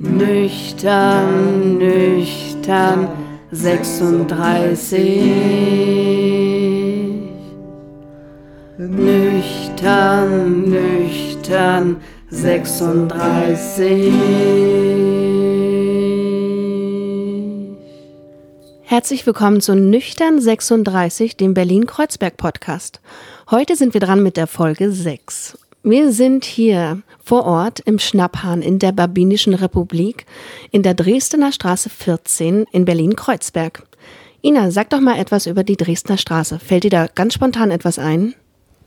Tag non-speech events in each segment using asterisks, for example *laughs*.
Nüchtern, nüchtern, 36. Nüchtern, nüchtern, 36. Herzlich willkommen zu Nüchtern 36, dem Berlin-Kreuzberg-Podcast. Heute sind wir dran mit der Folge 6. Wir sind hier vor Ort im Schnapphahn in der Babinischen Republik in der Dresdner Straße 14 in Berlin-Kreuzberg. Ina, sag doch mal etwas über die Dresdner Straße. Fällt dir da ganz spontan etwas ein?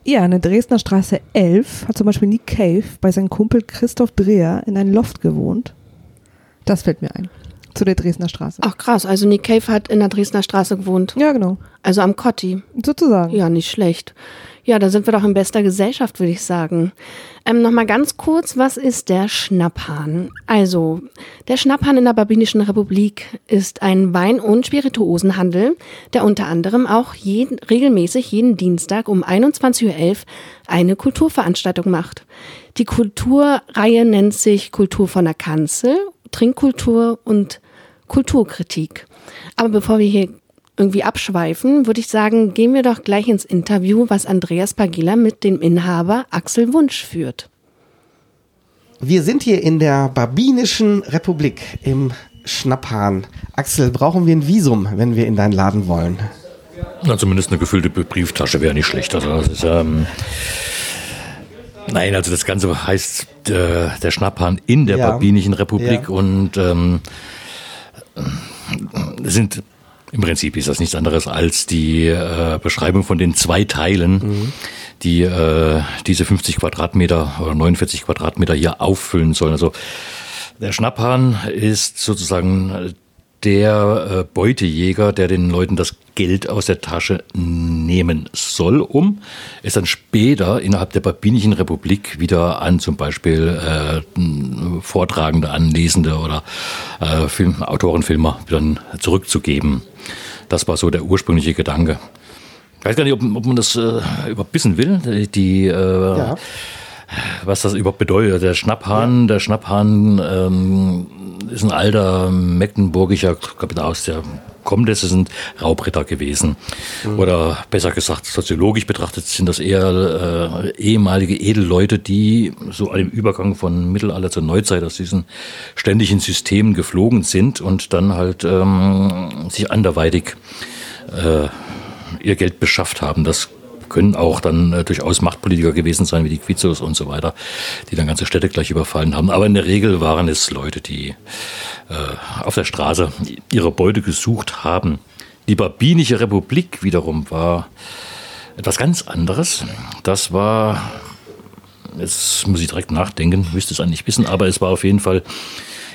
Ja, in der Dresdner Straße 11 hat zum Beispiel Nick Cave bei seinem Kumpel Christoph Dreher in einem Loft gewohnt. Das fällt mir ein. Zu der Dresdner Straße. Ach krass, also Nick Cave hat in der Dresdner Straße gewohnt. Ja, genau. Also am Kotti. Sozusagen. Ja, nicht schlecht. Ja, da sind wir doch in bester Gesellschaft, würde ich sagen. Ähm, Nochmal ganz kurz, was ist der Schnapphahn? Also, der Schnapphahn in der Babinischen Republik ist ein Wein- und Spirituosenhandel, der unter anderem auch jeden, regelmäßig jeden Dienstag um 21.11 Uhr eine Kulturveranstaltung macht. Die Kulturreihe nennt sich Kultur von der Kanzel, Trinkkultur und Kulturkritik. Aber bevor wir hier irgendwie abschweifen, würde ich sagen, gehen wir doch gleich ins Interview, was Andreas Pagila mit dem Inhaber Axel Wunsch führt. Wir sind hier in der Babinischen Republik im Schnapphahn. Axel, brauchen wir ein Visum, wenn wir in deinen Laden wollen? Na, zumindest eine gefüllte Brieftasche wäre nicht schlecht. Also das ist, ähm Nein, also das Ganze heißt äh, der Schnapphahn in der ja. Babinischen Republik ja. und ähm, sind im Prinzip ist das nichts anderes als die äh, Beschreibung von den zwei Teilen, mhm. die äh, diese 50 Quadratmeter oder 49 Quadratmeter hier auffüllen sollen. Also der Schnapphahn ist sozusagen der äh, Beutejäger, der den Leuten das Geld aus der Tasche nehmen soll, um es dann später innerhalb der Babinischen Republik wieder an zum Beispiel äh, Vortragende, Anlesende oder äh, Film, Autoren, Filmer dann zurückzugeben. Das war so der ursprüngliche Gedanke. Ich weiß gar nicht, ob, ob man das äh, überbissen will. Die, äh, ja. Was das überhaupt bedeutet. Der Schnapphahn, der Schnapphahn ähm, ist ein alter mecklenburgischer, glaube aus der kommt es, sind Raubritter gewesen. Mhm. Oder besser gesagt, soziologisch betrachtet sind das eher äh, ehemalige Edelleute, die so im Übergang von Mittelalter zur Neuzeit aus diesen ständigen Systemen geflogen sind und dann halt ähm, sich anderweitig äh, ihr Geld beschafft haben. Das können auch dann äh, durchaus Machtpolitiker gewesen sein, wie die Quizos und so weiter, die dann ganze Städte gleich überfallen haben. Aber in der Regel waren es Leute, die äh, auf der Straße ihre Beute gesucht haben. Die Babinische Republik wiederum war etwas ganz anderes. Das war, jetzt muss ich direkt nachdenken, müsste es eigentlich wissen, aber es war auf jeden Fall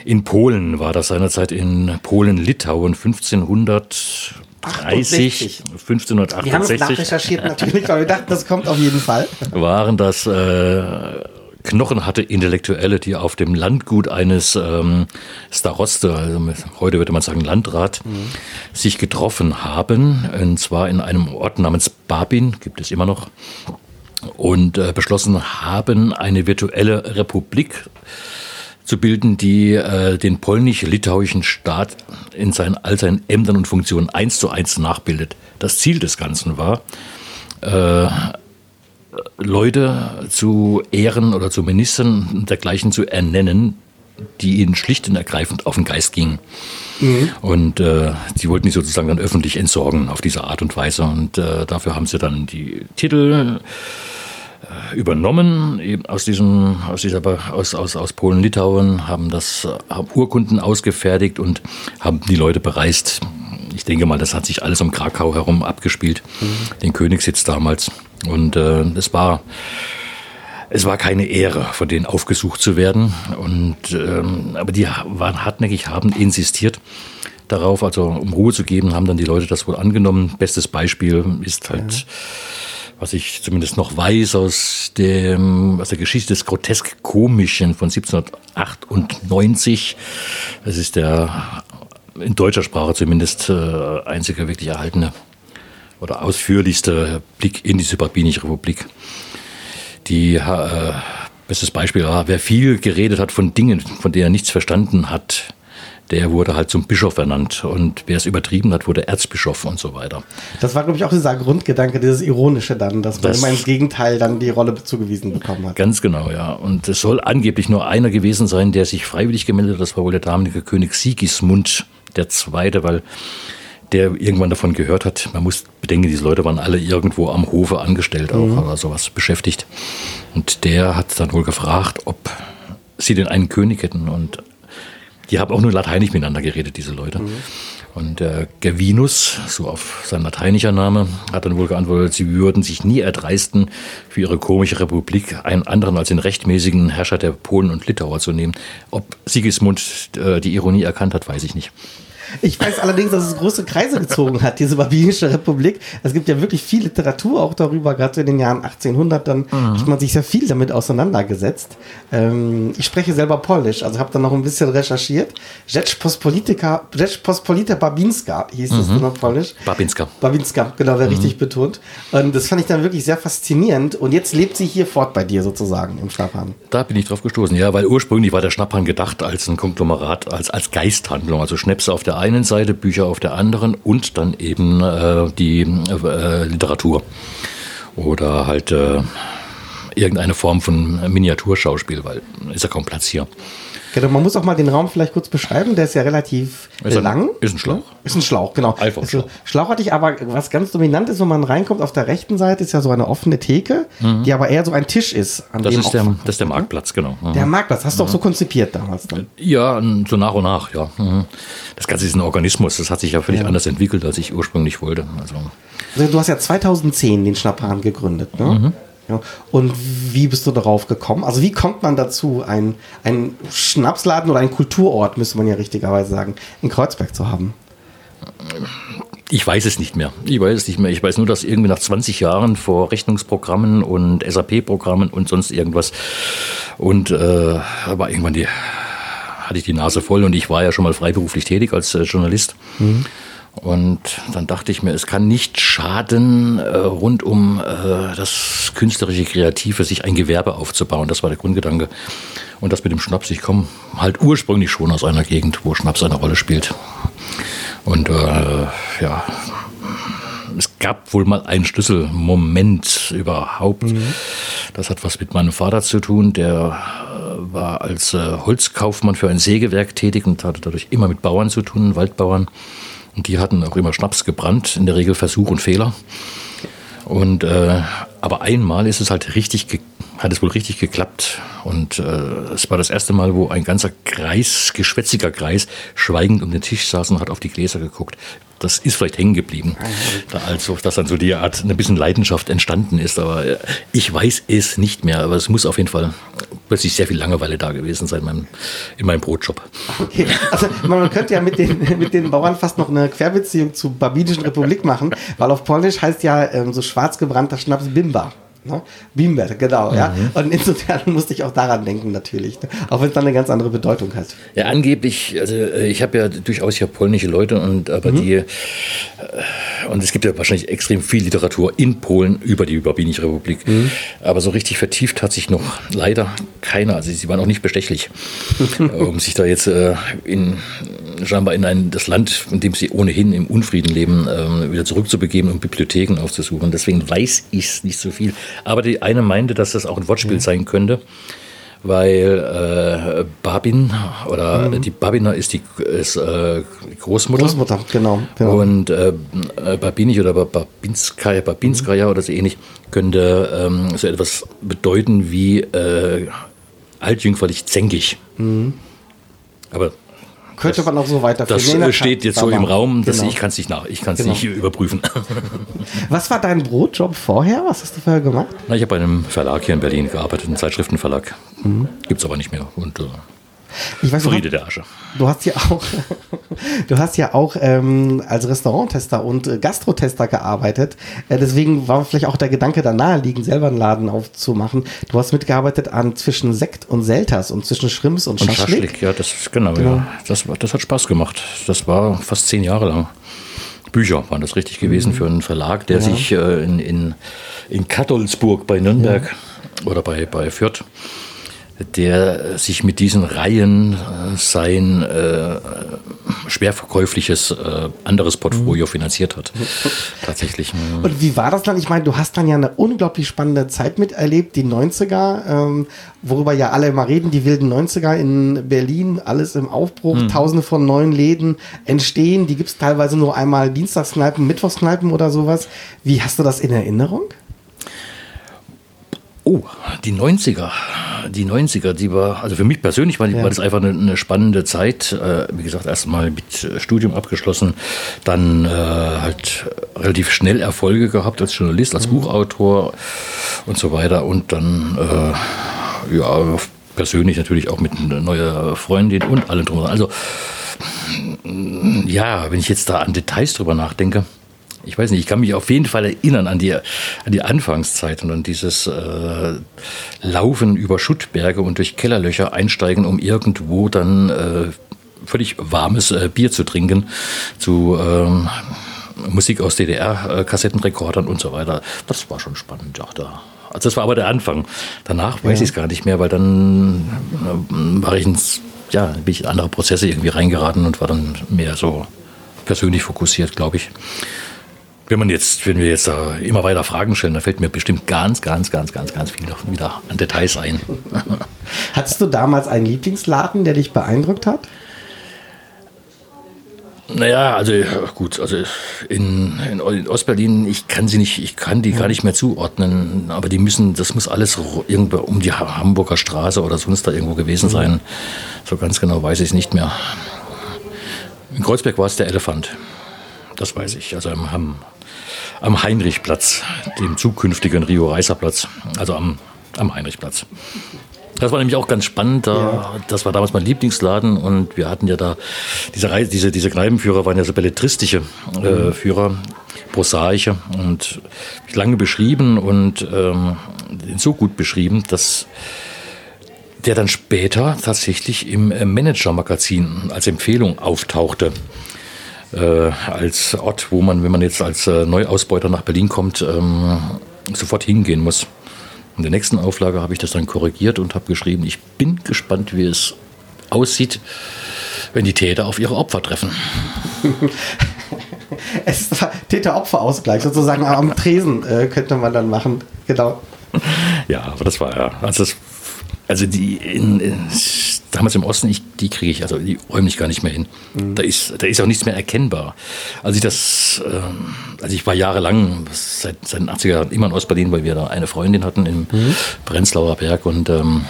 in Polen, war das seinerzeit in Polen-Litauen 1500 30, 1568. Wir haben es nachrecherchiert natürlich, weil wir dachten, das kommt auf jeden Fall. Waren das äh, knochenharte Intellektuelle, die auf dem Landgut eines ähm, Staroste, also heute würde man sagen Landrat, mhm. sich getroffen haben. Und zwar in einem Ort namens Babin, gibt es immer noch, und äh, beschlossen haben, eine virtuelle Republik zu bilden, die äh, den polnisch-litauischen Staat in seinen, all seinen Ämtern und Funktionen eins zu eins nachbildet. Das Ziel des Ganzen war, äh, Leute zu Ehren oder zu Ministern und dergleichen zu ernennen, die ihnen schlicht und ergreifend auf den Geist gingen. Mhm. Und äh, sie wollten die sozusagen dann öffentlich entsorgen auf diese Art und Weise. Und äh, dafür haben sie dann die Titel übernommen eben aus diesem aus dieser aus aus, aus Polen Litauen haben das haben Urkunden ausgefertigt und haben die Leute bereist ich denke mal das hat sich alles um Krakau herum abgespielt mhm. den Königssitz damals und äh, es war es war keine Ehre, von denen aufgesucht zu werden. Und, ähm, aber die waren hartnäckig, haben insistiert darauf, also um Ruhe zu geben, haben dann die Leute das wohl angenommen. Bestes Beispiel ist halt ja was ich zumindest noch weiß aus, dem, aus der Geschichte des Grotesk-Komischen von 1798. Das ist der in deutscher Sprache zumindest äh, einzige wirklich erhaltene oder ausführlichste Blick in die Subabinische Republik. Die äh, Bestes Beispiel, ja, wer viel geredet hat von Dingen, von denen er nichts verstanden hat, der wurde halt zum Bischof ernannt. Und wer es übertrieben hat, wurde Erzbischof und so weiter. Das war, glaube ich, auch dieser Grundgedanke, dieses Ironische dann, dass man Das- immer ins Gegenteil dann die Rolle zugewiesen bekommen hat. Ganz genau, ja. Und es soll angeblich nur einer gewesen sein, der sich freiwillig gemeldet hat. Das war wohl der damalige König Sigismund der Zweite, weil der irgendwann davon gehört hat. Man muss bedenken, diese Leute waren alle irgendwo am Hofe angestellt auch oder sowas beschäftigt. Und der hat dann wohl gefragt, ob sie denn einen König hätten. Und die haben auch nur lateinisch miteinander geredet, diese Leute. Und äh, Gervinus, so auf sein lateinischer Name, hat dann wohl geantwortet, sie würden sich nie erdreisten, für ihre komische Republik einen anderen als den rechtmäßigen Herrscher der Polen und Litauer zu nehmen. Ob Sigismund äh, die Ironie erkannt hat, weiß ich nicht. Ich weiß allerdings, dass es große Kreise gezogen hat, diese Babylische Republik. Es gibt ja wirklich viel Literatur auch darüber, gerade in den Jahren 1800, dann hat man sich sehr viel damit auseinandergesetzt. Ähm, ich spreche selber Polnisch, also habe dann noch ein bisschen recherchiert. Rzeczpospolita, Babinska hieß es dann auf Polnisch. Babinska. Babinska, genau, wer richtig betont. Und das fand ich dann wirklich sehr faszinierend. Und jetzt lebt sie hier fort bei dir sozusagen im Schlafhahn. Da bin ich drauf gestoßen, ja, weil ursprünglich war der Schnapphahn gedacht als ein Konglomerat, als, als Geisthandlung, also Schnäpse auf der einen Seite, Bücher auf der anderen und dann eben äh, die äh, Literatur oder halt äh, irgendeine Form von Miniaturschauspiel, weil ist ja kaum Platz hier. Genau, man muss auch mal den Raum vielleicht kurz beschreiben. Der ist ja relativ Ist ein- lang. ist ein Schlauch. Ist ein Schlauch, genau. Einfach Also, Schlauch. Schlauch hatte ich aber, was ganz dominant ist, wenn man reinkommt, auf der rechten Seite ist ja so eine offene Theke, die aber eher so ein Tisch ist. An Mhm. Das dem ist, der, das ist der Marktplatz, genau. Mhm. der Marktplatz. Hast du auch so konzipiert damals dann? Ja, so nach und nach, ja. Mhm. Das Ganze ist ein Organismus, das hat sich ja völlig anders entwickelt, als ich ursprünglich wollte. Also, Also, du hast ja 2010 den Schnapphahn gegründet, ne? Mhm. Ja. Und wie bist du darauf gekommen? Also wie kommt man dazu, einen, einen Schnapsladen oder einen Kulturort, müsste man ja richtigerweise sagen, in Kreuzberg zu haben? Ich weiß es nicht mehr. Ich weiß es nicht mehr. Ich weiß nur, dass irgendwie nach 20 Jahren vor Rechnungsprogrammen und SAP-Programmen und sonst irgendwas und äh, aber irgendwann die hatte ich die Nase voll und ich war ja schon mal freiberuflich tätig als äh, Journalist. Und dann dachte ich mir, es kann nicht schaden, äh, rund um äh, das künstlerische Kreative sich ein Gewerbe aufzubauen. Das war der Grundgedanke. Und das mit dem Schnaps, ich komme halt ursprünglich schon aus einer Gegend, wo Schnaps eine Rolle spielt. Und äh, ja, es gab wohl mal einen Schlüsselmoment überhaupt. Das hat was mit meinem Vater zu tun. Der äh, war als äh, Holzkaufmann für ein Sägewerk tätig und hatte dadurch immer mit Bauern zu tun, Waldbauern. Und die hatten auch immer Schnaps gebrannt, in der Regel Versuch und Fehler. Und äh, aber einmal ist es halt richtig, hat es wohl richtig geklappt. Und äh, es war das erste Mal, wo ein ganzer Kreis, geschwätziger Kreis, schweigend um den Tisch saß und hat auf die Gläser geguckt. Das ist vielleicht hängen geblieben. Da also, dass dann so die Art, eine bisschen Leidenschaft entstanden ist. Aber äh, ich weiß es nicht mehr. Aber es muss auf jeden Fall plötzlich sehr viel Langeweile da gewesen sein in meinem, in meinem Brotjob. Okay. Also man könnte ja mit den, mit den Bauern fast noch eine Querbeziehung zur Babinischen Republik machen, weil auf Polnisch heißt ja ähm, so schwarz gebrannter Schnaps Bimba. Ne? Bimber, genau, ja. Mhm. Und insofern *laughs* musste ich auch daran denken, natürlich. Ne? Auch wenn es dann eine ganz andere Bedeutung hat. Ja, angeblich, also äh, ich habe ja durchaus ja polnische Leute und aber die äh, und es gibt ja wahrscheinlich extrem viel Literatur in Polen über die Babinische Republik. Aber so richtig vertieft hat sich noch leider keiner. Also sie waren auch nicht bestechlich, äh, *laughs* um sich da jetzt äh, in scheinbar in ein, das Land, in dem sie ohnehin im Unfrieden leben, ähm, wieder zurückzubegeben und Bibliotheken aufzusuchen. Deswegen weiß ich nicht so viel. Aber die eine meinte, dass das auch ein Wortspiel sein könnte weil äh, Babin oder die Babiner ist die ist, äh, Großmutter. Großmutter, genau. genau. Und äh, äh, Babinich oder Babinskaya, Babinskaya oder so ähnlich könnte ähm, so etwas bedeuten wie äh, altjüngferlich zänkig. Aber könnte man auch so weiterführen. das steht jetzt so im Raum, dass genau. ich kann es nicht nach, ich kann es Genau. nicht überprüfen. *laughs* Was war dein Brotjob vorher? Was hast du vorher gemacht? Na, ich habe bei einem Verlag hier in Berlin gearbeitet, einen Zeitschriftenverlag. Mhm. Gibt's aber nicht mehr. Und äh, Ich weiß, Friede der Asche. Du hast ja auch, *laughs* du hast ja auch ähm, als Restauranttester und äh, Gastrotester gearbeitet. Äh, deswegen war vielleicht auch der Gedanke da naheliegend, selber einen Laden aufzumachen. Du hast mitgearbeitet an zwischen Sekt und Selters und zwischen Schrimps und, Und Schaschlik. Schaschlik, ja, das ist genau, ja. Das, das hat Spaß gemacht. Das war fast zehn Jahre lang. Bücher waren das richtig gewesen für einen Verlag, der sich äh, in, in, in Kattolsburg bei Nürnberg oder bei, bei Fürth der sich mit diesen Reihen äh, sein äh, schwer verkäufliches äh, anderes Portfolio finanziert hat. *laughs* Tatsächlich. Und wie war das dann? Ich meine, du hast dann ja eine unglaublich spannende Zeit miterlebt, die 90er, ähm, worüber ja alle immer reden, die wilden 90er in Berlin, alles im Aufbruch, tausende von neuen Läden entstehen, die gibt es teilweise nur einmal Dienstagskneipen, Mittwochskneipen oder sowas. Wie hast du das in Erinnerung? Oh, die 90er. Die 90er, die war, also für mich persönlich war, die, Ja. war das einfach eine, eine spannende Zeit. Äh, wie gesagt, erstmal mit äh, Studium abgeschlossen, dann äh, halt relativ schnell Erfolge gehabt als Journalist, als Buchautor und so weiter. Und dann, äh, ja, persönlich natürlich auch mit einer neuen Freundin und allem drum. Also, ja, wenn ich jetzt da an Details drüber nachdenke, ich weiß nicht, ich kann mich auf jeden Fall erinnern an die, an die Anfangszeit und an dieses äh, Laufen über Schuttberge und durch Kellerlöcher einsteigen, um irgendwo dann äh, völlig warmes äh, Bier zu trinken, zu ähm, Musik aus DDR-Kassettenrekordern und so weiter. Das war schon spannend, ja, da. Also das war aber der Anfang. Danach weiß ich es gar nicht mehr, weil dann äh, war ich ins, ja, bin ich in andere Prozesse irgendwie reingeraten und war dann mehr so persönlich fokussiert, glaube ich. Wenn man jetzt, wenn wir jetzt äh, immer weiter Fragen stellen, dann fällt mir bestimmt ganz, ganz, ganz, ganz, ganz viel noch wieder an Details ein. *laughs* Hattest du damals einen Lieblingsladen, der dich beeindruckt hat? Naja, also gut, also in, in, in Ostberlin, ich kann sie nicht, ich kann die gar nicht mehr zuordnen, aber die müssen, das muss alles irgendwo um die Ha- Hamburger Straße oder sonst da irgendwo gewesen sein. So ganz genau weiß ich es nicht mehr. In Kreuzberg war es der Elefant. Das weiß ich. Also am, am, am Heinrichplatz, dem zukünftigen Rio-Reiser-Platz, also am, am Heinrichplatz. Das war nämlich auch ganz spannend. Da, Das war damals mein Lieblingsladen und wir hatten ja da diese Reise, diese, diese Kneipenführer waren ja so belletristische äh, Führer, prosaische und lange beschrieben und ähm, so gut beschrieben, dass der dann später tatsächlich im äh, Manager-Magazin als Empfehlung auftauchte. Äh, als Ort, wo man, wenn man jetzt als äh, Neuausbeuter nach Berlin kommt, ähm, sofort hingehen muss. In der nächsten Auflage habe ich das dann korrigiert und habe geschrieben, ich bin gespannt, wie es aussieht, wenn die Täter auf ihre Opfer treffen. *laughs* Es war Täter-Opfer-Ausgleich, sozusagen am Tresen äh, könnte man dann machen. Genau. Ja, aber das war ja, also, das, also die in, in, damals im Osten, ich, die kriege ich, also die räume ich gar nicht mehr hin. Da ist, da ist auch nichts mehr erkennbar. Als ich das, ähm, also ich war jahrelang seit, seit den 80er Jahren immer in Ostberlin, weil wir da eine Freundin hatten im Prenzlauer Berg und ähm,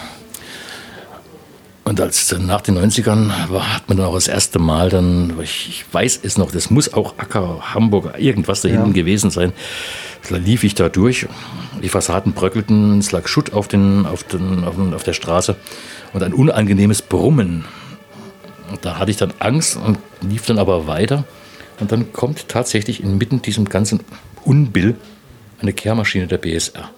und als dann nach den 90ern war, hat man dann auch das erste Mal dann, ich, ich weiß es noch, das muss auch Acker, Hamburg, irgendwas da hinten gewesen sein. Da lief ich da durch, die Fassaden bröckelten, es lag Schutt auf, den, auf, den, auf, den, auf der Straße und ein unangenehmes Brummen. Und da hatte ich dann Angst und lief dann aber weiter. Und dann kommt tatsächlich inmitten diesem ganzen Unbill eine Kehrmaschine der BSR.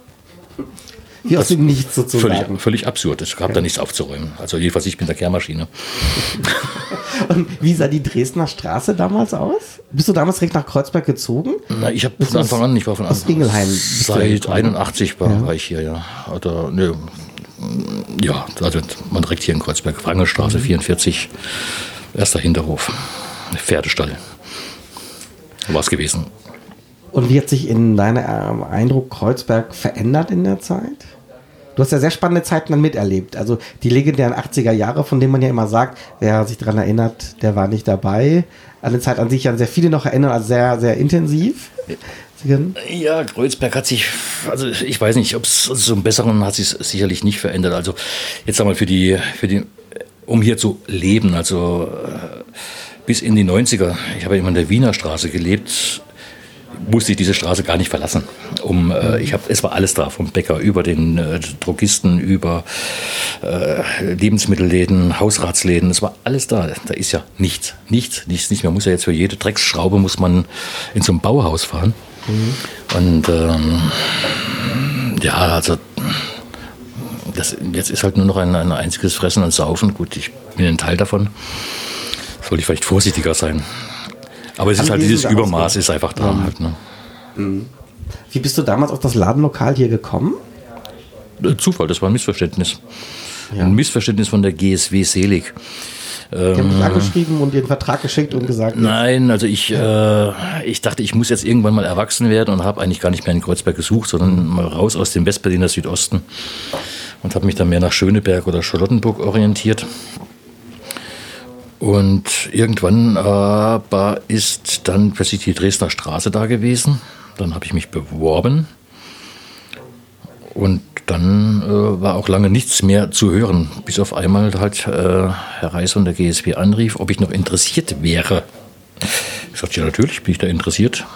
Wie aus dem Nichts sozusagen. Völlig, völlig absurd. Es gab da nichts aufzuräumen. Also jedenfalls ich mit der Kehrmaschine. *laughs* Und wie sah die Dresdner Straße damals aus? Bist du damals direkt nach Kreuzberg gezogen? Na, ich habe von Anfang an, ich war von Anfang du Seit hergekommen? 81 war, Ja. war ich hier, ja. Oder, ne, ja, also man direkt hier in Kreuzberg, Wrangelstraße 44, erster Hinterhof, Pferdestall. War es gewesen. Und wie hat sich in deinem ähm, Eindruck Kreuzberg verändert in der Zeit? Du hast ja sehr spannende Zeiten dann miterlebt. Also die legendären 80er Jahre, von denen man ja immer sagt, wer sich daran erinnert, der war nicht dabei. An die Zeit an sich ja sehr viele noch erinnern, also sehr, sehr intensiv. Ja, Kreuzberg hat sich, also ich weiß nicht, ob es einen besseren hat sich sicherlich nicht verändert. Also jetzt einmal für die, für die, um hier zu leben, also äh, bis in die 90er, ich habe immer in der Wiener Straße gelebt, musste ich diese Straße gar nicht verlassen. Um, äh, ich hab, es war alles da, vom Bäcker über den äh, Drogisten, über äh, Lebensmittelläden, Hausratsläden, es war alles da. Da ist ja nichts, nichts, nichts, nichts. Man muss ja jetzt für jede Drecksschraube muss man in so ein Bauhaus fahren. Und ähm, ja, also das, jetzt ist halt nur noch ein, ein einziges Fressen und Saufen. Gut, ich bin ein Teil davon. Sollte ich vielleicht vorsichtiger sein. Aber es ist halt dieses Übermaß ist einfach da. Halt, ne? Wie bist du damals auf das Ladenlokal hier gekommen? Äh, Zufall, das war ein Missverständnis. ein Missverständnis von der GSW Selig. Die haben dich angeschrieben und dir einen Vertrag geschickt und gesagt, Nein, also ich, äh, ich dachte, ich muss jetzt irgendwann mal erwachsen werden und habe eigentlich gar nicht mehr in Kreuzberg gesucht, sondern mal raus aus dem Westberliner Südosten und habe mich dann mehr nach Schöneberg oder Charlottenburg orientiert. Und irgendwann aber ist dann plötzlich die Dresdner Straße da gewesen. Dann habe ich mich beworben. Und dann äh, war auch lange nichts mehr zu hören, bis auf einmal halt äh, Herr Reis von der GSW anrief, ob ich noch interessiert wäre. Ich sagte, ja natürlich bin ich da interessiert.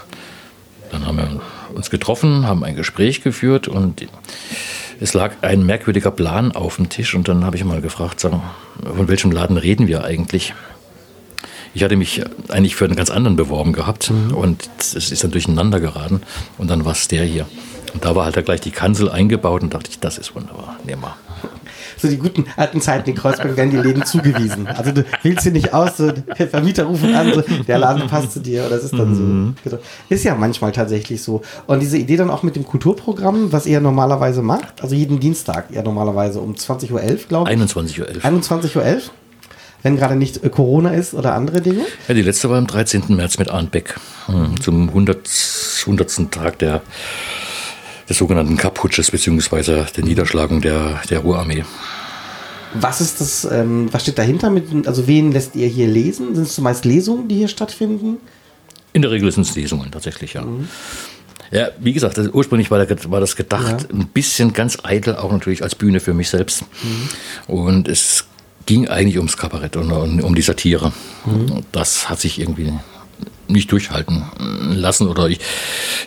Dann haben wir uns getroffen, haben ein Gespräch geführt und es lag ein merkwürdiger Plan auf dem Tisch und dann habe ich mal gefragt, sagen, von welchem Laden reden wir eigentlich? Ich hatte mich eigentlich für einen ganz anderen beworben gehabt und es ist dann durcheinander geraten und dann war es der hier. Und da war halt da gleich die Kanzel eingebaut und dachte ich, das ist wunderbar, nehmen wir. so die guten alten Zeiten in Kreuzberg werden die Läden zugewiesen. Also du wählst sie nicht aus, so, der Vermieter rufen an, so, der Laden passt zu dir oder das ist dann so. Genau. Ist ja manchmal tatsächlich so. Und diese Idee dann auch mit dem Kulturprogramm, was ihr normalerweise macht, also jeden Dienstag, ja normalerweise um 20.11 Uhr, glaube ich. 21.11 Uhr. 21.11 Uhr, wenn gerade nicht äh, Corona ist oder andere Dinge. Ja, die letzte war am 13. März mit Arndt Beck hm, zum 100. 100. Tag der, des sogenannten Kapp-Putsches beziehungsweise der Niederschlagung der, der Ruhrarmee. Was ist das, ähm, was steht dahinter mit, also wen lässt ihr hier lesen? Sind es zumeist Lesungen, die hier stattfinden? In der Regel sind es Lesungen tatsächlich, ja. Ja, wie gesagt, das, ursprünglich war, das gedacht, Ja. ein bisschen ganz eitel, auch natürlich als Bühne für mich selbst. Und es ging eigentlich ums Kabarett und, und um die Satire. Und Das hat sich irgendwie nicht durchhalten lassen oder ich,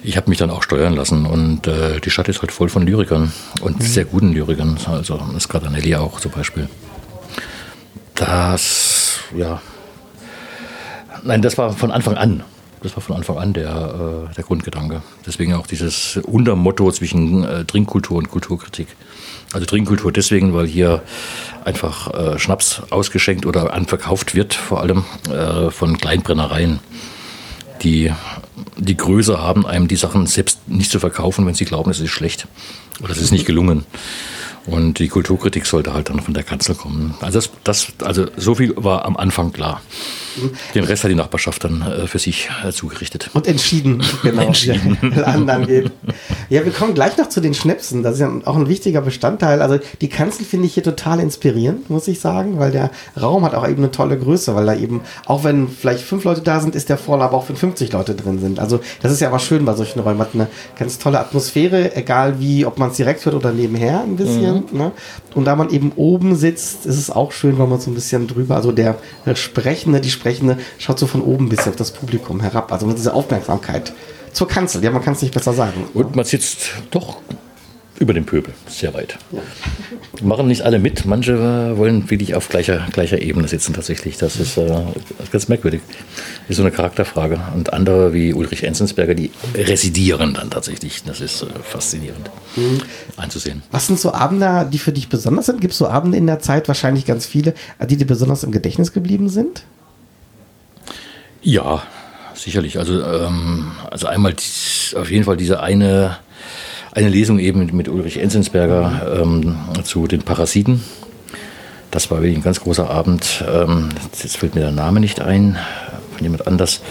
ich habe mich dann auch steuern lassen und äh, die Stadt ist halt voll von Lyrikern und sehr guten Lyrikern, also Scardanelli auch zum Beispiel. Das, ja, Nein, das war von Anfang an. Das war von Anfang an der, äh, der Grundgedanke. Deswegen auch dieses Untermotto zwischen äh, Trinkkultur und Kulturkritik. Also Trinkkultur deswegen, weil hier einfach äh, Schnaps ausgeschenkt oder anverkauft wird, vor allem äh, von Kleinbrennereien, die die Größe haben, einem die Sachen selbst nicht zu verkaufen, wenn sie glauben, es ist schlecht oder es ist nicht gelungen. Und die Kulturkritik sollte halt dann von der Kanzel kommen. Also, das, das, also so viel war am Anfang klar. Den Rest hat die Nachbarschaft dann äh, für sich äh, zugerichtet. Und entschieden, *laughs* genau, Entschieden. *laughs* anderen geht. Ja, wir kommen gleich noch zu den Schnäpsen. Das ist ja auch ein wichtiger Bestandteil. Also die Kanzel finde ich hier total inspirierend, muss ich sagen, weil der Raum hat auch eben eine tolle Größe, weil da eben, auch wenn vielleicht fünf Leute da sind, ist der voll, aber auch wenn 50 Leute drin sind. Also das ist ja aber schön bei solchen Räumen. Hat eine ganz tolle Atmosphäre, egal wie, ob man es direkt hört oder nebenher ein bisschen. Ne? Und da man eben oben sitzt, ist es auch schön, weil man so ein bisschen drüber, also der Sprechende, die Sprechende, schaut so von oben ein bisschen auf das Publikum herab. Also mit dieser Aufmerksamkeit zur Kanzel. Ja, man kann es nicht besser sagen. Und man sitzt doch über dem Pöbel, sehr weit. Machen nicht alle mit, manche wollen wirklich auf gleicher, gleicher Ebene sitzen tatsächlich. Das ist äh, ganz merkwürdig. Ist so eine Charakterfrage. Und andere wie Ulrich Enzensberger, die residieren dann tatsächlich. Das ist äh, faszinierend anzusehen. Was sind so Abende, die für dich besonders sind? Gibt es so Abende in der Zeit, wahrscheinlich ganz viele, die dir besonders im Gedächtnis geblieben sind? Ja, sicherlich. Also, ähm, also einmal dies, auf jeden Fall diese eine, eine Lesung eben mit, Ulrich Enzensberger ähm, zu den Parasiten. Das war wirklich ein ganz großer Abend. Ähm, jetzt fällt mir der Name nicht ein, von jemand anders.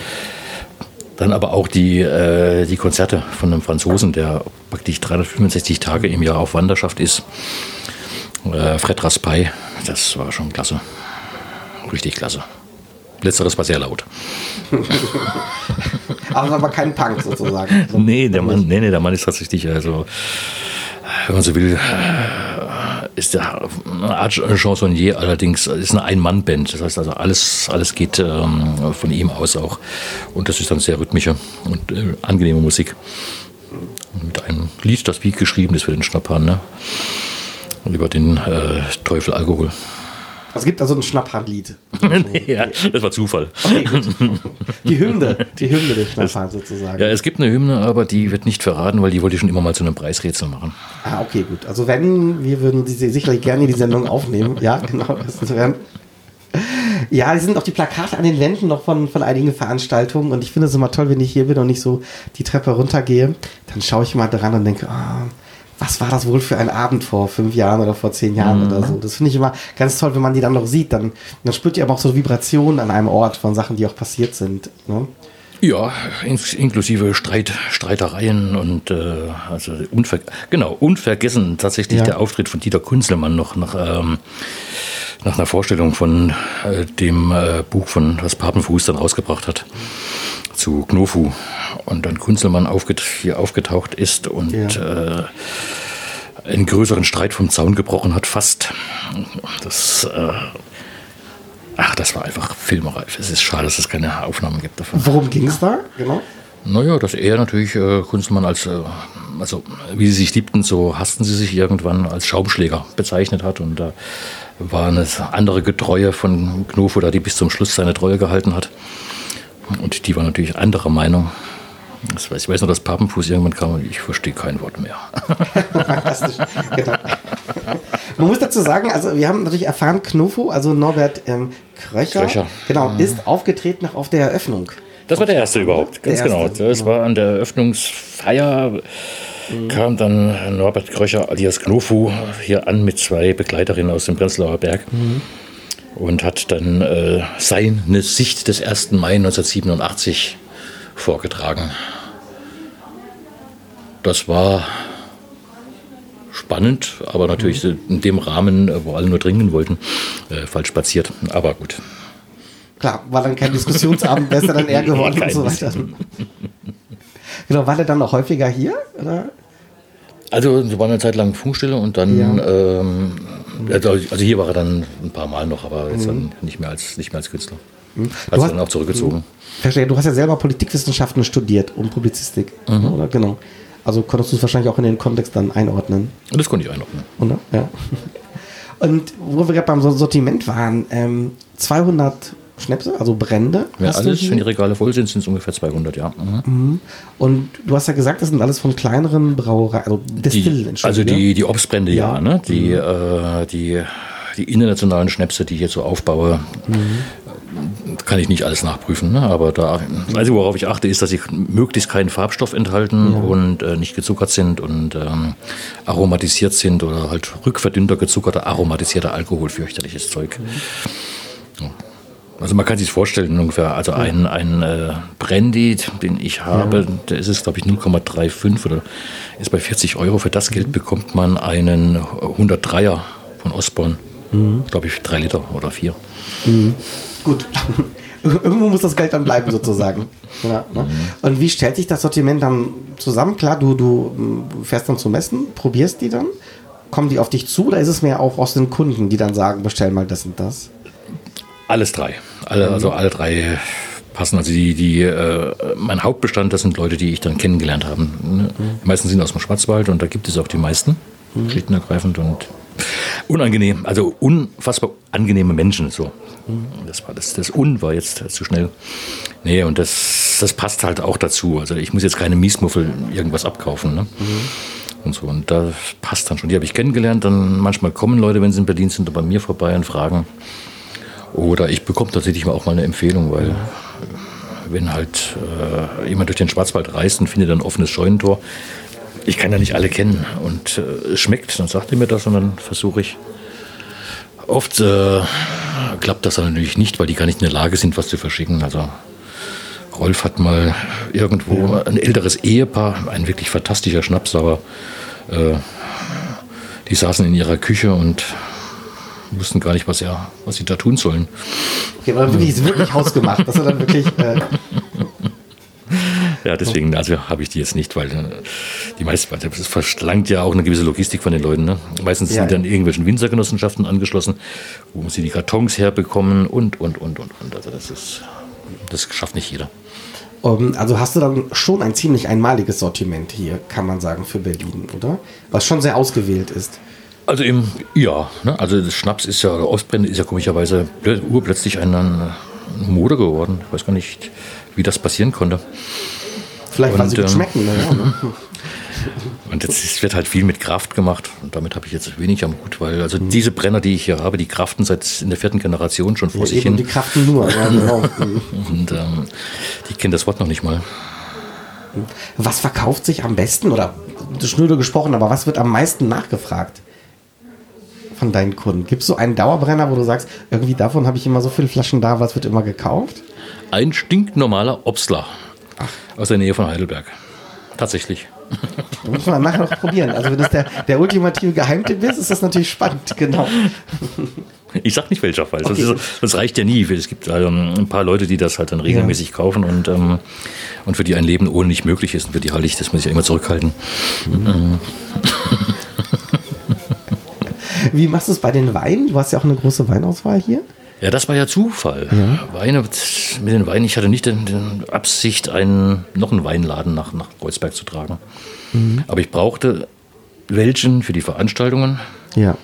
Dann aber auch die, äh, die Konzerte von einem Franzosen, der praktisch 365 Tage im Jahr auf Wanderschaft ist. Äh, Fred Raspail, das war schon klasse. Richtig klasse. Letzteres war sehr laut. *laughs* Aber es war aber kein Punk sozusagen. So. Nee, der Mann, nee, nee, der Mann ist tatsächlich, also, wenn man so will, äh, ist der eine Art Chansonnier, allerdings ist eine Ein-Mann-Band. Das heißt also, alles, alles geht ähm, von ihm aus auch. Und das ist dann sehr rhythmische und äh, angenehme Musik. Mit einem Lied, das wie geschrieben ist für den Schnapphahn, ne? Und über den äh, Teufel Alkohol. Es gibt also ein Schnapphandlied. *laughs* ja, das war Zufall. Okay. Die Hymne, die Hymne des Schnapphahn sozusagen. Ja, es gibt eine Hymne, aber die wird nicht verraten, weil die wollte ich schon immer mal zu einem Preisrätsel machen. Ah, okay, gut. Also wenn, wir würden sie sicherlich gerne in die Sendung aufnehmen. Ja, genau. Ja, die sind auch die Plakate an den Wänden noch von, von einigen Veranstaltungen und ich finde es immer toll, wenn ich hier bin und nicht so die Treppe runtergehe. Dann schaue ich mal dran und denke, ah, was war das wohl für ein Abend vor fünf Jahren oder vor zehn Jahren oder so. Das finde ich immer ganz toll, wenn man die dann noch sieht. Dann, dann spürt ihr aber auch so Vibrationen an einem Ort von Sachen, die auch passiert sind. Ne? Ja, in, inklusive Streit, Streitereien und äh, also unver genau, unvergessen tatsächlich Ja. der Auftritt von Dieter Kunzelmann noch nach, ähm, nach einer Vorstellung von äh, dem äh, Buch von was Papenfuß dann rausgebracht hat zu Knofu und dann Kunzelmann aufget hier aufgetaucht ist und äh, einen größeren Streit vom Zaun gebrochen hat, fast. Das äh, Ach, das war einfach filmreif. Es ist schade, dass es keine Aufnahmen gibt davon. Worum ging es da? Genau. Naja, dass er natürlich äh, Kunstmann als, äh, also wie sie sich liebten, so hassten sie sich irgendwann als Schaumschläger bezeichnet hat. Und da war eine andere Getreue von Knofo da, die bis zum Schluss seine Treue gehalten hat. Und die war natürlich anderer Meinung. Das weiß, ich weiß noch, dass Papenfuß irgendwann kam und ich verstehe kein Wort mehr. Fantastisch. genau. Man muss dazu sagen, also wir haben natürlich erfahren, Knofo, also Norbert ähm, Kröcher, Kröcher. genau, ist aufgetreten noch auf der Eröffnung. Das war der erste überhaupt, ganz Der genau. erste, Das war an der Eröffnungsfeier, kam dann Norbert Kröcher alias Knofu hier an mit zwei Begleiterinnen aus dem Prenzlauer Berg und hat dann äh, seine Sicht des 1. Mai 1987 vorgetragen. Das war spannend, aber natürlich in dem Rahmen, äh, wo alle nur trinken wollten, äh, falsch spaziert. Aber gut. Klar, war dann kein Diskussionsabend, es dann eher *laughs* geworden und so weiter. Genau, war der dann noch häufiger hier? Oder? Also wir waren eine Zeit lang Funkstille und dann, ähm, also also hier war er dann ein paar Mal noch, aber jetzt dann nicht mehr als nicht mehr als Künstler. Hat Du sich hast- dann auch zurückgezogen. Verstehe, du hast ja selber Politikwissenschaften studiert und Publizistik, oder? Genau. Also konntest du es wahrscheinlich auch in den Kontext dann einordnen, Und das konnte ich einordnen. oder? Ja. *laughs* Und wo wir gerade beim Sortiment waren, ähm, 200 Schnäpse, also Brände. Du alles, wenn die Regale voll sind, sind es ungefähr 200, ja. Mhm. Und du hast ja gesagt, das sind alles von kleineren Brauereien, also Distillen, Die, also die, die Obstbrände, ja, Ja. ne? die, äh, die, die internationalen Schnäpse, die ich jetzt so aufbaue, kann ich nicht alles nachprüfen. Ne? Aber da, also worauf ich achte, ist, dass sie möglichst keinen Farbstoff enthalten und äh, nicht gezuckert sind und ähm, aromatisiert sind oder halt rückverdünnter, gezuckerter, aromatisierter Alkohol, fürchterliches Zeug. Ja. Also man kann sich vorstellen, ungefähr, also ein, ein äh, Brandy, den ich habe, der ist es, glaube ich, 0,35 oder ist bei 40 Euro. Für das Geld bekommt man einen 103er von Osborne. Glaube ich, drei Liter oder vier. Gut. *laughs* Irgendwo muss das Geld dann bleiben, sozusagen. Ja, ne? Und wie stellt sich das Sortiment dann zusammen? Klar, du, du mm, fährst dann zu Messen, probierst die dann. Kommen die auf dich zu oder ist es mehr auch aus den Kunden, die dann sagen, bestell mal das und das? Alles drei. Alle, Also alle drei passen. Also die, die, äh, mein Hauptbestand, das sind Leute, die ich dann kennengelernt habe. Ne? Die meisten sind aus dem Schwarzwald und da gibt es auch die meisten, schlicht und ergreifend. Und unangenehm, also unfassbar angenehme Menschen. So. Das war das, das Un war jetzt zu schnell. Nee, und das, das passt halt auch dazu. Also ich muss jetzt keine Miesmuffel irgendwas abkaufen. Ne? Und so. Und das passt dann schon. Die habe ich kennengelernt. Dann manchmal kommen Leute, wenn sie in Berlin sind, bei mir vorbei und fragen. Oder ich bekomme tatsächlich mal auch mal eine Empfehlung, weil wenn halt äh, jemand durch den Schwarzwald reist und findet ein offenes Scheunentor, ich kann ja nicht alle kennen und äh, es schmeckt, dann sagt er mir das und dann versuche ich. Oft äh, klappt das dann natürlich nicht, weil die gar nicht in der Lage sind, was zu verschicken. Also Rolf hat mal irgendwo ein älteres Ehepaar, ein wirklich fantastischer Schnaps, aber äh, die saßen in ihrer Küche und wussten gar nicht, was, er, was sie da tun sollen. Okay, aber wirklich, ist wirklich hausgemacht. Das ist dann wirklich. Äh, Ja, deswegen, also habe ich die jetzt nicht, weil äh, die meisten, das verlangt ja auch eine gewisse Logistik von den Leuten. Ne? Meistens Ja, sind dann irgendwelchen Winzergenossenschaften angeschlossen, wo sie die Kartons herbekommen und, und, und, und, und. Also das ist, das schafft nicht jeder. um, also hast du dann schon ein ziemlich einmaliges Sortiment hier, kann man sagen, für Berlin, oder? Was schon sehr ausgewählt ist. Also im, ja, ne? also das Schnaps ist ja, oder Ostbrände ist ja komischerweise plö- urplötzlich ein, ein Mode geworden. Ich weiß gar nicht, wie das passieren konnte. Vielleicht, weil sie ähm, schmecken. Ne? Ja? *laughs* Und jetzt wird halt viel mit Kraft gemacht und damit habe ich jetzt wenig am Hut, weil also diese Brenner, die ich hier habe, die kraften seit in der vierten Generation schon vor sich Eben die hin Kraften nur. Ja, *laughs* genau. Mhm. und ähm, die kennen das Wort noch nicht mal. Was verkauft sich am besten oder schnöde gesprochen, aber was wird am meisten nachgefragt von deinen Kunden? Gibt es so einen Dauerbrenner, wo du sagst, irgendwie davon habe ich immer so viele Flaschen da, was wird immer gekauft? Ein stinknormaler Obstler aus der Nähe von Heidelberg. Tatsächlich. Das muss man nachher noch probieren. Also wenn das der, der ultimative Geheimtipp ist, ist das natürlich spannend, genau. Ich sag nicht welcher Fall. Das, Okay. ist, das reicht ja nie. Es gibt ähm, ein paar Leute, die das halt dann regelmäßig kaufen und, ähm, und für die ein Leben ohne nicht möglich ist. Und für die halte ich, das muss ich ja immer zurückhalten. *laughs* Wie machst du es bei den Weinen? Du hast ja auch eine große Weinauswahl hier. Ja, das war ja Zufall. Weine, mit den Weinen, ich hatte nicht die Absicht, einen, noch einen Weinladen nach, nach Kreuzberg zu tragen. Aber ich brauchte welchen für die Veranstaltungen. Ja.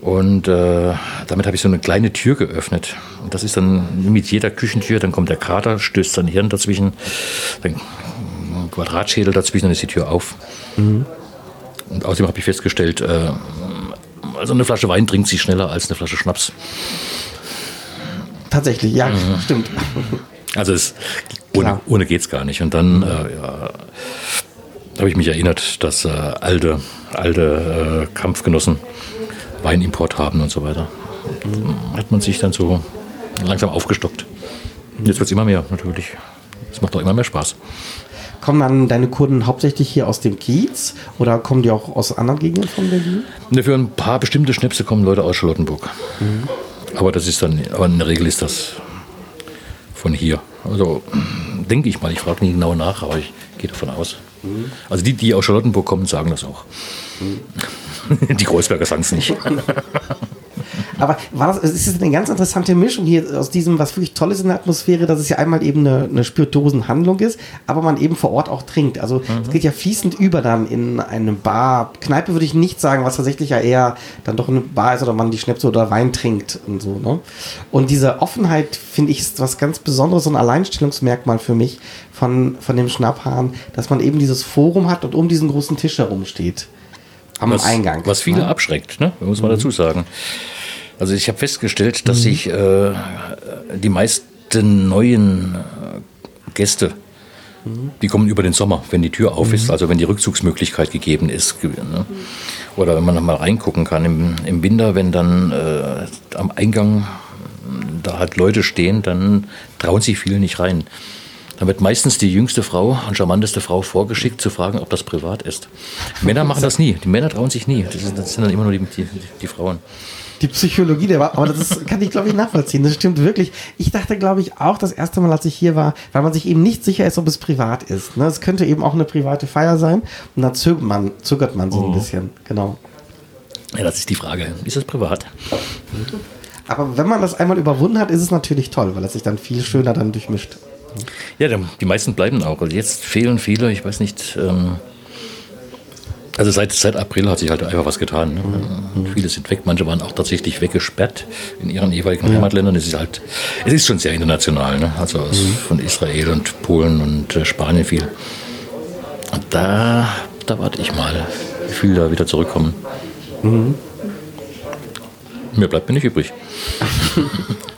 Und äh, damit habe ich so eine kleine Tür geöffnet. Und das ist dann mit jeder Küchentür, dann kommt der Kater, stößt sein Hirn dazwischen, dann ein Quadratschädel dazwischen, dann ist die Tür auf. Und außerdem habe ich festgestellt, äh, also eine Flasche Wein trinkt sich schneller als eine Flasche Schnaps. Tatsächlich, ja, stimmt. Also es, ohne, Klar. ohne geht es gar nicht. Und dann äh, ja, habe ich mich erinnert, dass äh, alte, alte äh, Kampfgenossen Weinimport haben und so weiter. Und hat man sich dann so langsam aufgestockt. Jetzt wird es immer mehr natürlich. Es macht doch immer mehr Spaß. Kommen dann deine Kunden hauptsächlich hier aus dem Kiez oder kommen die auch aus anderen Gegenden von Berlin? Ne, Für ein paar bestimmte Schnäpse kommen Leute aus Charlottenburg. Aber das ist dann, aber in der Regel ist das von hier. Also denke ich mal, ich frage nie genau nach, aber ich gehe davon aus. Also die, die aus Charlottenburg kommen, sagen das auch. *laughs* Die Kreuzberger sagen es nicht. *laughs* Aber war das, es ist eine ganz interessante Mischung hier aus diesem, was wirklich toll ist in der Atmosphäre, dass es ja einmal eben eine, eine Spirituosenhandlung ist, aber man eben vor Ort auch trinkt. Also es geht ja fließend über dann in eine Bar. Kneipe würde ich nicht sagen, was tatsächlich ja eher dann doch eine Bar ist oder man die Schnäpse oder Wein trinkt und so. Ne? Und diese Offenheit, finde ich, ist was ganz Besonderes, so ein Alleinstellungsmerkmal für mich von, von dem Schnapphahn, dass man eben dieses Forum hat und um diesen großen Tisch herum steht. Am was, Eingang. Was viele ne? abschreckt, ne? muss man dazu sagen. Also ich habe festgestellt, dass sich äh, die meisten neuen äh, Gäste, die kommen über den Sommer, wenn die Tür auf ist, also wenn die Rückzugsmöglichkeit gegeben ist. Ne? Oder wenn man noch mal reingucken kann im, im Winter, wenn dann äh, am Eingang da halt Leute stehen, dann trauen sich viele nicht rein. Dann wird meistens die jüngste Frau und charmanteste Frau vorgeschickt, zu fragen, ob das privat ist. Männer machen das nie. Die Männer trauen sich nie. Das sind dann immer nur die, die, die Frauen. Die Psychologie der war, aber das ist, kann ich glaube ich nachvollziehen. Das stimmt wirklich. Ich dachte glaube ich auch das erste Mal, als ich hier war, weil man sich eben nicht sicher ist, ob es privat ist. Ne? Es könnte eben auch eine private Feier sein und dann zögert man, zögert man so ein bisschen. Genau. Ja, das ist die Frage. Ist das privat? Aber wenn man das einmal überwunden hat, ist es natürlich toll, weil es sich dann viel schöner dann durchmischt. Ja, die meisten bleiben auch. Also jetzt fehlen viele, ich weiß nicht. Ähm, also seit, seit April hat sich halt einfach was getan. Ne? Viele sind weg, manche waren auch tatsächlich weggesperrt in ihren jeweiligen Heimatländern. Es ist halt, es ist schon sehr international, ne? also aus, von Israel und Polen und äh, Spanien viel. Und da, da warte ich mal, wie viele da wieder zurückkommen. Mehr bleibt mir nicht übrig. *laughs*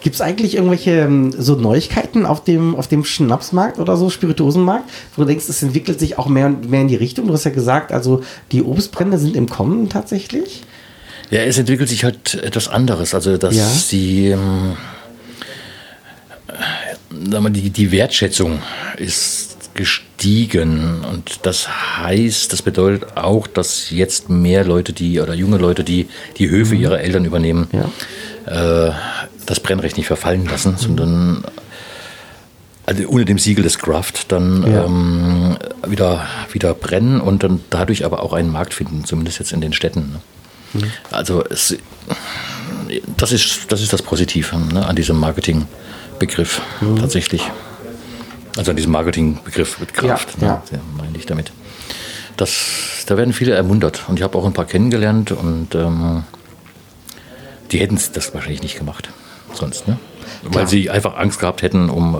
Gibt es eigentlich irgendwelche ähm, so Neuigkeiten auf dem, auf dem Schnapsmarkt oder so, Spirituosenmarkt, wo du denkst, es entwickelt sich auch mehr und mehr in die Richtung? Du hast ja gesagt, also die Obstbrände sind im Kommen tatsächlich. Ja, es entwickelt sich halt etwas anderes. Also, dass Ja. die, ähm, äh, die, die Wertschätzung ist gestiegen. Und das heißt, das bedeutet auch, dass jetzt mehr Leute, die oder junge Leute, die die Höfe ihrer Eltern übernehmen, äh, das Brennrecht nicht verfallen lassen, sondern also ohne dem Siegel des Craft dann Ja. ähm, wieder, wieder brennen und dann dadurch aber auch einen Markt finden, zumindest jetzt in den Städten. Ne? Also es, das, ist, das ist das Positive ne, an diesem Marketingbegriff tatsächlich. Also an diesem Marketingbegriff mit Kraft, Ja, ne, ja. meine ich damit. Das, da werden viele ermuntert und ich habe auch ein paar kennengelernt und ähm, die hätten das wahrscheinlich nicht gemacht sonst, ne? Weil sie einfach Angst gehabt hätten um äh,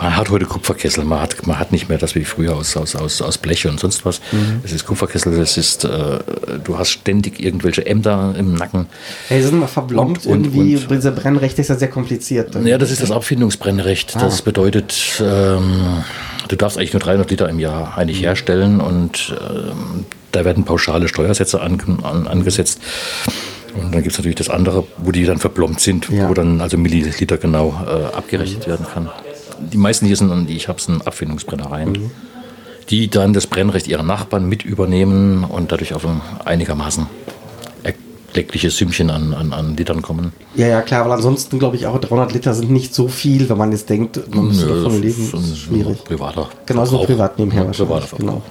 man hat heute Kupferkessel, man hat, man hat nicht mehr das wie früher aus, aus, aus, aus Blech und sonst was. Es ist Kupferkessel, das ist, äh, du hast ständig irgendwelche Ämter im Nacken. Hey, sie sind mal verblombt Und- und- irgendwie. und- Diese Brennrechte ist ja sehr kompliziert. Ja, das ist das Abfindungsbrennrecht. Ah. Das bedeutet, ähm, du darfst eigentlich nur 300 Liter im Jahr eigentlich herstellen und ähm, da werden pauschale Steuersätze an, an, angesetzt. Und dann gibt es natürlich das andere, wo die dann verplombt sind, Ja. wo dann also Milliliter genau äh, abgerechnet werden kann. Die meisten hier sind, die ich habe, sind Abfindungsbrennereien, die dann das Brennrecht ihrer Nachbarn mit übernehmen und dadurch ein einigermaßen erkleckliches Sümmchen an, an, an Litern kommen. Ja, ja, klar, weil ansonsten glaube ich auch 300 Liter sind nicht so viel, wenn man jetzt denkt, man müsste Nö, davon das leben. ein- ist schwierig. Privater. Genau, so privat nebenher Ja, wahrscheinlich. Genau.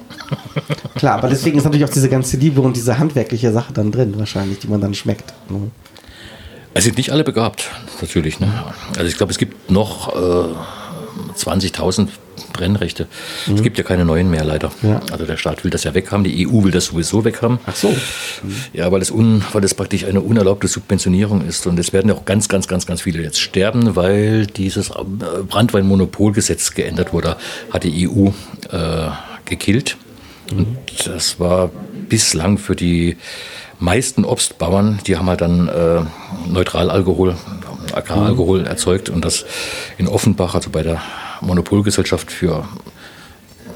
*laughs* Klar, aber deswegen ist natürlich auch diese ganze Liebe und diese handwerkliche Sache dann drin, wahrscheinlich, die man dann schmeckt. ne? Es sind nicht alle begabt, natürlich. Ne? Also ich glaube, es gibt noch äh, 20.000 Brennrechte. Es gibt ja keine neuen mehr, leider. Mhm. Ja. Also der Staat will das ja weghaben, die EU will das sowieso weghaben. Ach so. Ja, weil das, un, weil das praktisch eine unerlaubte Subventionierung ist. Und es werden ja auch ganz, ganz, ganz, ganz viele jetzt sterben, weil dieses äh, Brandweinmonopolgesetz geändert wurde, hat die EU äh, gekillt. Und das war bislang für die meisten Obstbauern, die haben halt dann äh, Neutralalkohol, Agraralkohol erzeugt und das in Offenbach, also bei der Monopolgesellschaft, für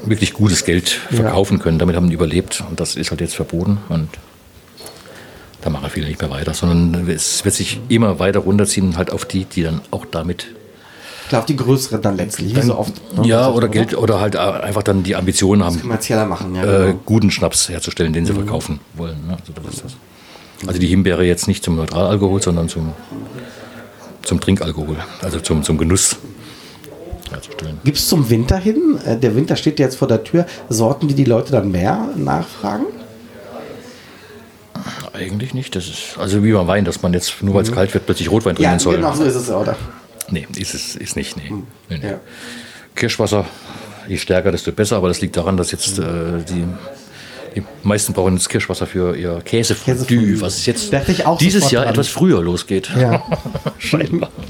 wirklich gutes Geld verkaufen können. Damit haben die überlebt und das ist halt jetzt verboten und da machen viele nicht mehr weiter, sondern es wird sich immer weiter runterziehen, halt auf die, die dann auch damit Klar, auf die größeren dann letztlich, wie so oft. ne? ja oder ist Geld oder halt einfach dann die Ambitionen haben, Kommerzieller machen, ja. äh, genau. guten Schnaps herzustellen, den sie verkaufen wollen. Ne? Also, also die Himbeere jetzt nicht zum Neutralalkohol, sondern zum, zum Trinkalkohol, also zum, zum Genuss herzustellen. Gibt es zum Winter hin, äh, der Winter steht jetzt vor der Tür, Sorten, die die Leute dann mehr nachfragen? Eigentlich nicht. Das ist also wie beim Wein, dass man jetzt nur weil es kalt wird plötzlich Rotwein trinken Ja, soll. genau so ist es, oder? Nee, ist es ist nicht. Nee. nee, nee. Ja. Kirschwasser, je stärker, desto besser, aber das liegt daran, dass jetzt äh, die, die meisten brauchen jetzt Kirschwasser für ihr Käsefondue, Käsefondue. was jetzt Dachte ich auch dieses Jahr dran. etwas früher losgeht. Ja. *laughs* Scheinbar. *laughs*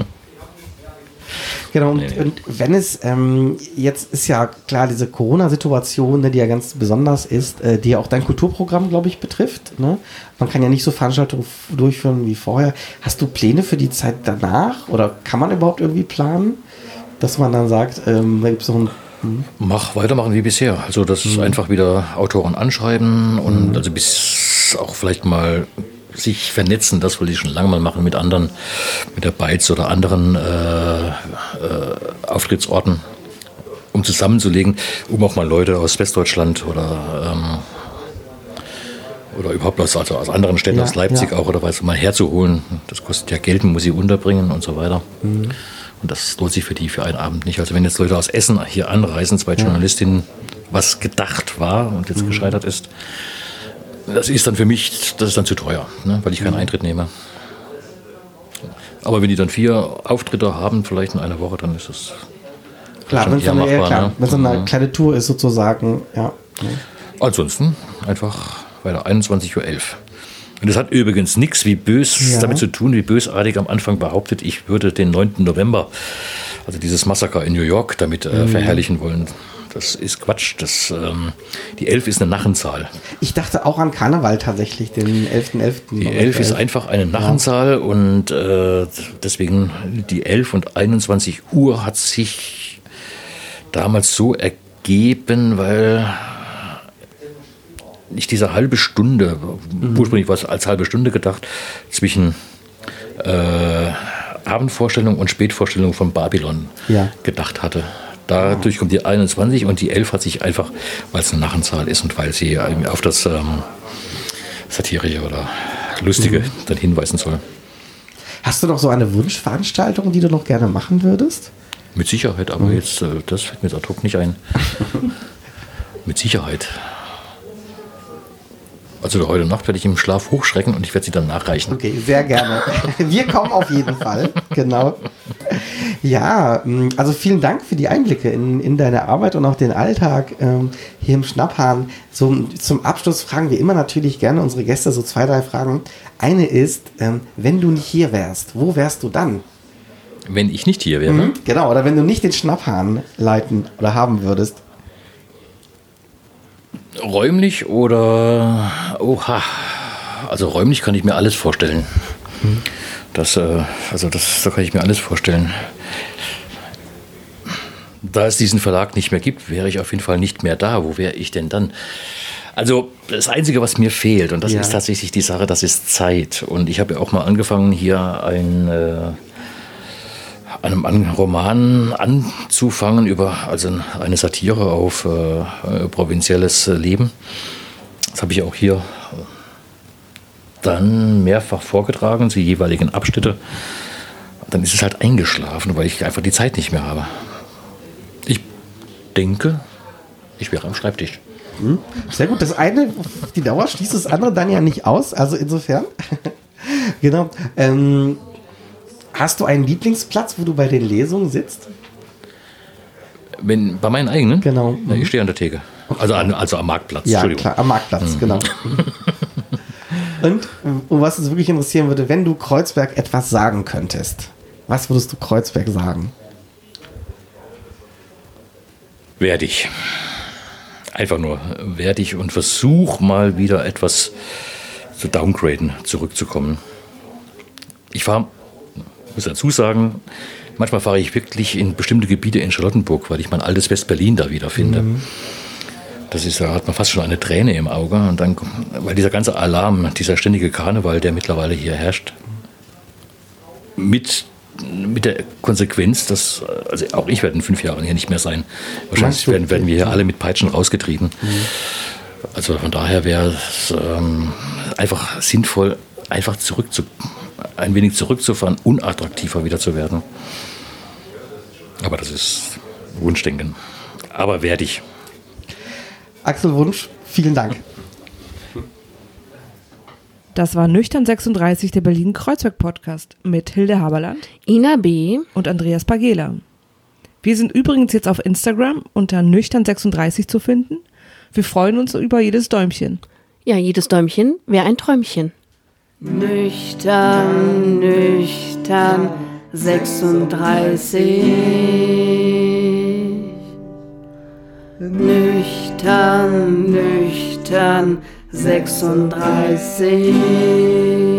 Genau, und, Nee, und wenn es ähm, jetzt ist ja klar diese Corona-Situation, ne, die ja ganz besonders ist, äh, die ja auch dein Kulturprogramm, glaube ich, betrifft. Ne? Man kann ja nicht so Veranstaltungen durchführen wie vorher. Hast du Pläne für die Zeit danach oder kann man überhaupt irgendwie planen, dass man dann sagt, ähm, da gibt es so ein Mach weitermachen wie bisher. Also das Mhm. ist einfach wieder Autoren anschreiben und also bis auch vielleicht mal sich vernetzen, das wollte ich schon lange mal machen mit anderen, mit der Beiz oder anderen äh, äh, Auftrittsorten, um zusammenzulegen, um auch mal Leute aus Westdeutschland oder ähm, oder überhaupt aus, also aus anderen Städten, Ja, aus Leipzig ja. auch oder was mal herzuholen. Das kostet ja Geld, man muss sie unterbringen und so weiter. Mhm. Und das lohnt sich für die für einen Abend nicht. Also wenn jetzt Leute aus Essen hier anreisen, zwei Journalistinnen, was gedacht war und Mhm. jetzt gescheitert ist, das ist dann für mich, das ist dann zu teuer, ne, weil ich Mhm. keinen Eintritt nehme. Aber wenn die dann vier Auftritte haben, vielleicht in einer Woche, dann ist es klar, wenn es ja, machbar, klar, ne? so eine Mhm. kleine Tour ist sozusagen, ja. Ansonsten einfach weiter 21.11 Uhr. Und das hat übrigens nichts wie bös Ja. damit zu tun, wie bösartig am Anfang behauptet, ich würde den 9. November, also dieses Massaker in New York, damit äh, verherrlichen wollen. Das ist Quatsch. Das, ähm, die 11 ist eine Nachenzahl. Ich dachte auch an Karneval tatsächlich, den 11.11. Die 11 ist einfach eine Nachenzahl und äh, deswegen die 11 und 21 Uhr hat sich damals so ergeben, weil ich diese halbe Stunde, ursprünglich war es als halbe Stunde gedacht, zwischen äh, Abendvorstellung und Spätvorstellung von Babylon Ja. gedacht hatte. Dadurch kommt die 21 und die 11 hat sich einfach, weil es eine Nachenzahl ist und weil sie ähm, auf das ähm, Satirische oder Lustige dann hinweisen soll. Hast du noch so eine Wunschveranstaltung, die du noch gerne machen würdest? Mit Sicherheit, aber jetzt, äh, das fällt mir ad hoc nicht ein. *laughs* Mit Sicherheit. Also heute Nacht werde ich im Schlaf hochschrecken und ich werde sie dann nachreichen. Okay, sehr gerne. *laughs* Wir kommen auf jeden Fall. Genau. Ja, mh, also vielen Dank für die Einblicke in, in deine Arbeit und auch den Alltag ähm, hier im Schnapphahn. So, zum Abschluss fragen wir immer natürlich gerne unsere Gäste so zwei, drei Fragen. Eine ist, ähm, wenn du nicht hier wärst, wo wärst du dann? Wenn ich nicht hier wäre, Mhm, Genau, oder wenn du nicht den Schnapphahn leiten oder haben würdest. Räumlich oder. Oha. Also räumlich kann ich mir alles vorstellen. Das, äh, also das, da kann ich mir alles vorstellen. Da es diesen Verlag nicht mehr gibt, wäre ich auf jeden Fall nicht mehr da. Wo wäre ich denn dann? Also das Einzige, was mir fehlt, und das Ja. ist tatsächlich die Sache, das ist Zeit. Und ich habe ja auch mal angefangen, hier ein, äh, einem An Roman anzufangen über also eine Satire auf äh, äh, provinzielles Leben. Das habe ich auch hier dann mehrfach vorgetragen, die jeweiligen Abschnitte. Dann ist es halt eingeschlafen, weil ich einfach die Zeit nicht mehr habe. Ich denke, ich wäre am Schreibtisch. Sehr gut. Das eine, die Dauer schließt das andere dann ja nicht aus. Also insofern. *laughs* genau. Ähm, hast du einen Lieblingsplatz, wo du bei den Lesungen sitzt? Wenn, bei meinen eigenen? Genau. Ja, ich stehe an der Theke. Also, an, also am Marktplatz. Ja, klar, am Marktplatz, genau. *laughs* Und um was uns wirklich interessieren würde, wenn du Kreuzberg etwas sagen könntest, was würdest du Kreuzberg sagen? Werdig. Einfach nur werdig und versuch mal wieder etwas zu downgraden, zurückzukommen. Ich fahre, muss dazu sagen, manchmal fahre ich wirklich in bestimmte Gebiete in Charlottenburg, weil ich mein altes West-Berlin da wiederfinde. Das ist, da hat man fast schon eine Träne im Auge. Und dann, weil dieser ganze Alarm, dieser ständige Karneval, der mittlerweile hier herrscht, mit, mit der Konsequenz, dass, also auch ich werde in fünf Jahren hier nicht mehr sein. Wahrscheinlich werden, werden wir hier alle mit Peitschen rausgetrieben. Also von daher wäre es ähm, einfach sinnvoll, einfach zurück zu, ein wenig zurückzufahren, unattraktiver wieder zu werden. Aber das ist Wunschdenken. Aber wertig. Axel Wunsch, vielen Dank. Das war Nüchtern 36, der Berlin-Kreuzberg-Podcast mit Hilde Haberland Ina B. und Andreas Pagela. Wir sind übrigens jetzt auf Instagram unter Nüchtern36 zu finden. Wir freuen uns über jedes Däumchen. Ja, jedes Däumchen wäre ein Träumchen. Nüchtern, nüchtern, 36. Nüchtern, nüchtern, 36.